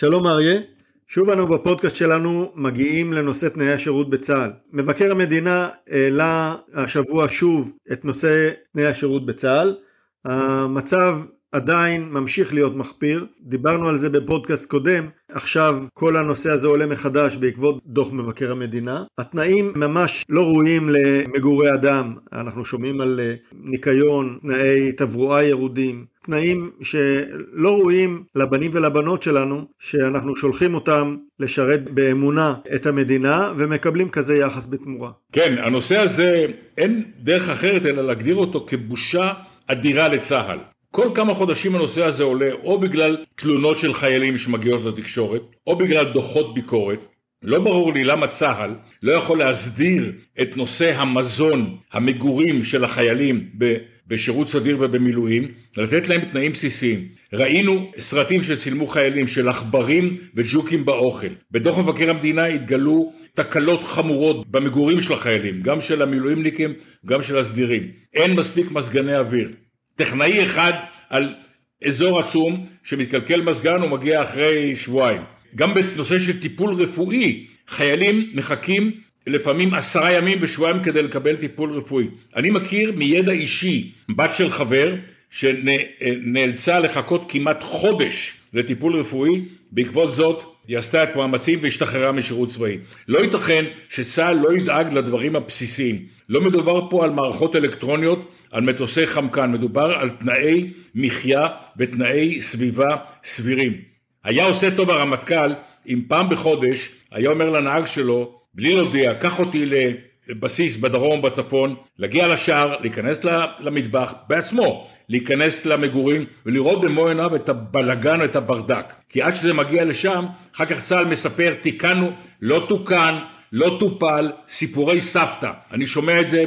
שלום אריה, שוב אנו בפודקאסט שלנו מגיעים לנושא תנאי השירות בצה"ל. מבקר המדינה העלה השבוע שוב את נושא תנאי השירות בצה"ל. המצב עדיין ממשיך להיות מחפיר, דיברנו על זה בפודקאסט קודם, עכשיו כל הנושא הזה עולה מחדש בעקבות דוח מבקר המדינה. התנאים ממש לא ראויים למגורי אדם, אנחנו שומעים על אה, ניקיון, תנאי תברואה ירודים, תנאים שלא ראויים לבנים ולבנות שלנו, שאנחנו שולחים אותם לשרת באמונה את המדינה ומקבלים כזה יחס בתמורה. כן, הנושא הזה, אין דרך אחרת אלא להגדיר אותו כבושה אדירה לצה"ל. כל כמה חודשים הנושא הזה עולה או בגלל תלונות של חיילים שמגיעות לתקשורת או בגלל דוחות ביקורת. לא ברור לי למה צה"ל לא יכול להסדיר את נושא המזון, המגורים של החיילים בשירות סדיר ובמילואים, לתת להם תנאים בסיסיים. ראינו סרטים שצילמו חיילים של עכברים וג'וקים באוכל. בדוח מבקר המדינה התגלו תקלות חמורות במגורים של החיילים, גם של המילואימניקים, גם של הסדירים. אין מספיק מזגני אוויר. טכנאי אחד על אזור עצום שמתקלקל מזגן הוא מגיע אחרי שבועיים. גם בנושא של טיפול רפואי חיילים מחכים לפעמים עשרה ימים ושבועיים כדי לקבל טיפול רפואי. אני מכיר מידע אישי בת של חבר שנאלצה לחכות כמעט חודש לטיפול רפואי, בעקבות זאת היא עשתה את מאמצים והשתחררה משירות צבאי. לא ייתכן שצה"ל לא ידאג לדברים הבסיסיים. לא מדובר פה על מערכות אלקטרוניות, על מטוסי חמקן, מדובר על תנאי מחיה ותנאי סביבה סבירים. היה עושה טוב הרמטכ"ל אם פעם בחודש היה אומר לנהג שלו, בלי להודיע, קח אותי לבסיס בדרום או בצפון, להגיע לשער, להיכנס למטבח בעצמו, להיכנס למגורים ולראות במו עיניו את הבלגן, את הברדק. כי עד שזה מגיע לשם, אחר כך צה"ל מספר, תיקנו, לא תוקן, לא טופל, סיפורי סבתא. אני שומע את זה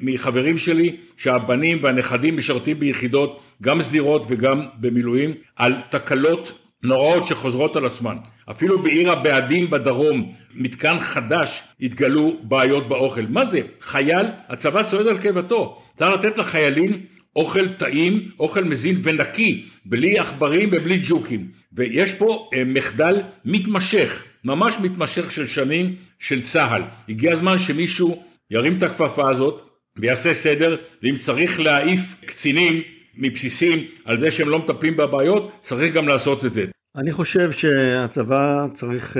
מחברים שלי, שהבנים והנכדים משרתים ביחידות, גם סדירות וגם במילואים, על תקלות נוראות שחוזרות על עצמן. אפילו בעיר הבה"דים בדרום, מתקן חדש, התגלו בעיות באוכל. מה זה? חייל, הצבא צועד על קיבתו. צריך לתת לחיילים אוכל טעים, אוכל מזין ונקי, בלי עכברים ובלי ג'וקים. ויש פה אה, מחדל מתמשך, ממש מתמשך של שנים של צה"ל. הגיע הזמן שמישהו ירים את הכפפה הזאת ויעשה סדר, ואם צריך להעיף קצינים מבסיסים על זה שהם לא מטפלים בבעיות, צריך גם לעשות את זה. אני חושב שהצבא צריך uh,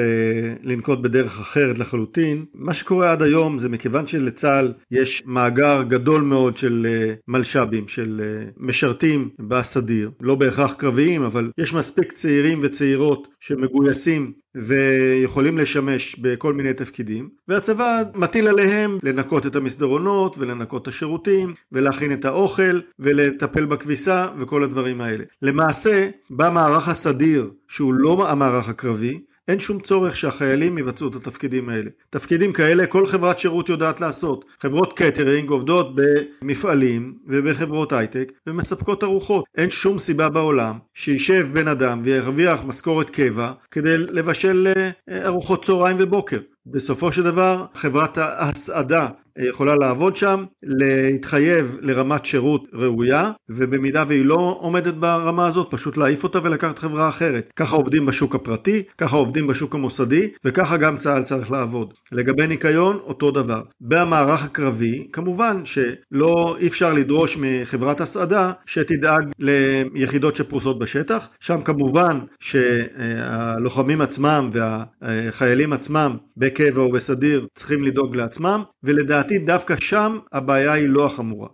לנקוט בדרך אחרת לחלוטין. מה שקורה עד היום זה מכיוון שלצה"ל יש מאגר גדול מאוד של uh, מלש"בים, של uh, משרתים בסדיר, לא בהכרח קרביים, אבל יש מספיק צעירים וצעירות שמגויסים ויכולים לשמש בכל מיני תפקידים, והצבא מטיל עליהם לנקות את המסדרונות ולנקות את השירותים ולהכין את האוכל ולטפל בכביסה וכל הדברים האלה. למעשה, במערך הסדיר, שהוא לא המערך הקרבי, אין שום צורך שהחיילים יבצעו את התפקידים האלה. תפקידים כאלה כל חברת שירות יודעת לעשות. חברות קטרינג עובדות במפעלים ובחברות הייטק ומספקות ארוחות. אין שום סיבה בעולם שישב בן אדם וירוויח משכורת קבע כדי לבשל אה, ארוחות צהריים ובוקר. בסופו של דבר חברת ההסעדה יכולה לעבוד שם, להתחייב לרמת שירות ראויה, ובמידה והיא לא עומדת ברמה הזאת, פשוט להעיף אותה ולקחת חברה אחרת. ככה עובדים בשוק הפרטי, ככה עובדים בשוק המוסדי, וככה גם צה"ל צריך לעבוד. לגבי ניקיון, אותו דבר. במערך הקרבי, כמובן שלא אי אפשר לדרוש מחברת הסעדה שתדאג ליחידות שפרוסות בשטח. שם כמובן שהלוחמים עצמם והחיילים עצמם בקבע או בסדיר צריכים לדאוג לעצמם, ולדעתי לדעתי דווקא שם הבעיה היא לא החמורה.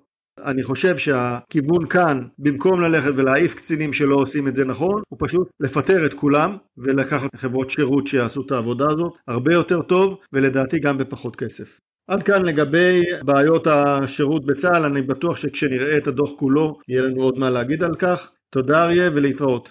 אני חושב שהכיוון כאן, במקום ללכת ולהעיף קצינים שלא עושים את זה נכון, הוא פשוט לפטר את כולם ולקחת חברות שירות שיעשו את העבודה הזאת הרבה יותר טוב, ולדעתי גם בפחות כסף. עד כאן לגבי בעיות השירות בצה"ל, אני בטוח שכשנראה את הדוח כולו, יהיה לנו עוד מה להגיד על כך. תודה אריה ולהתראות.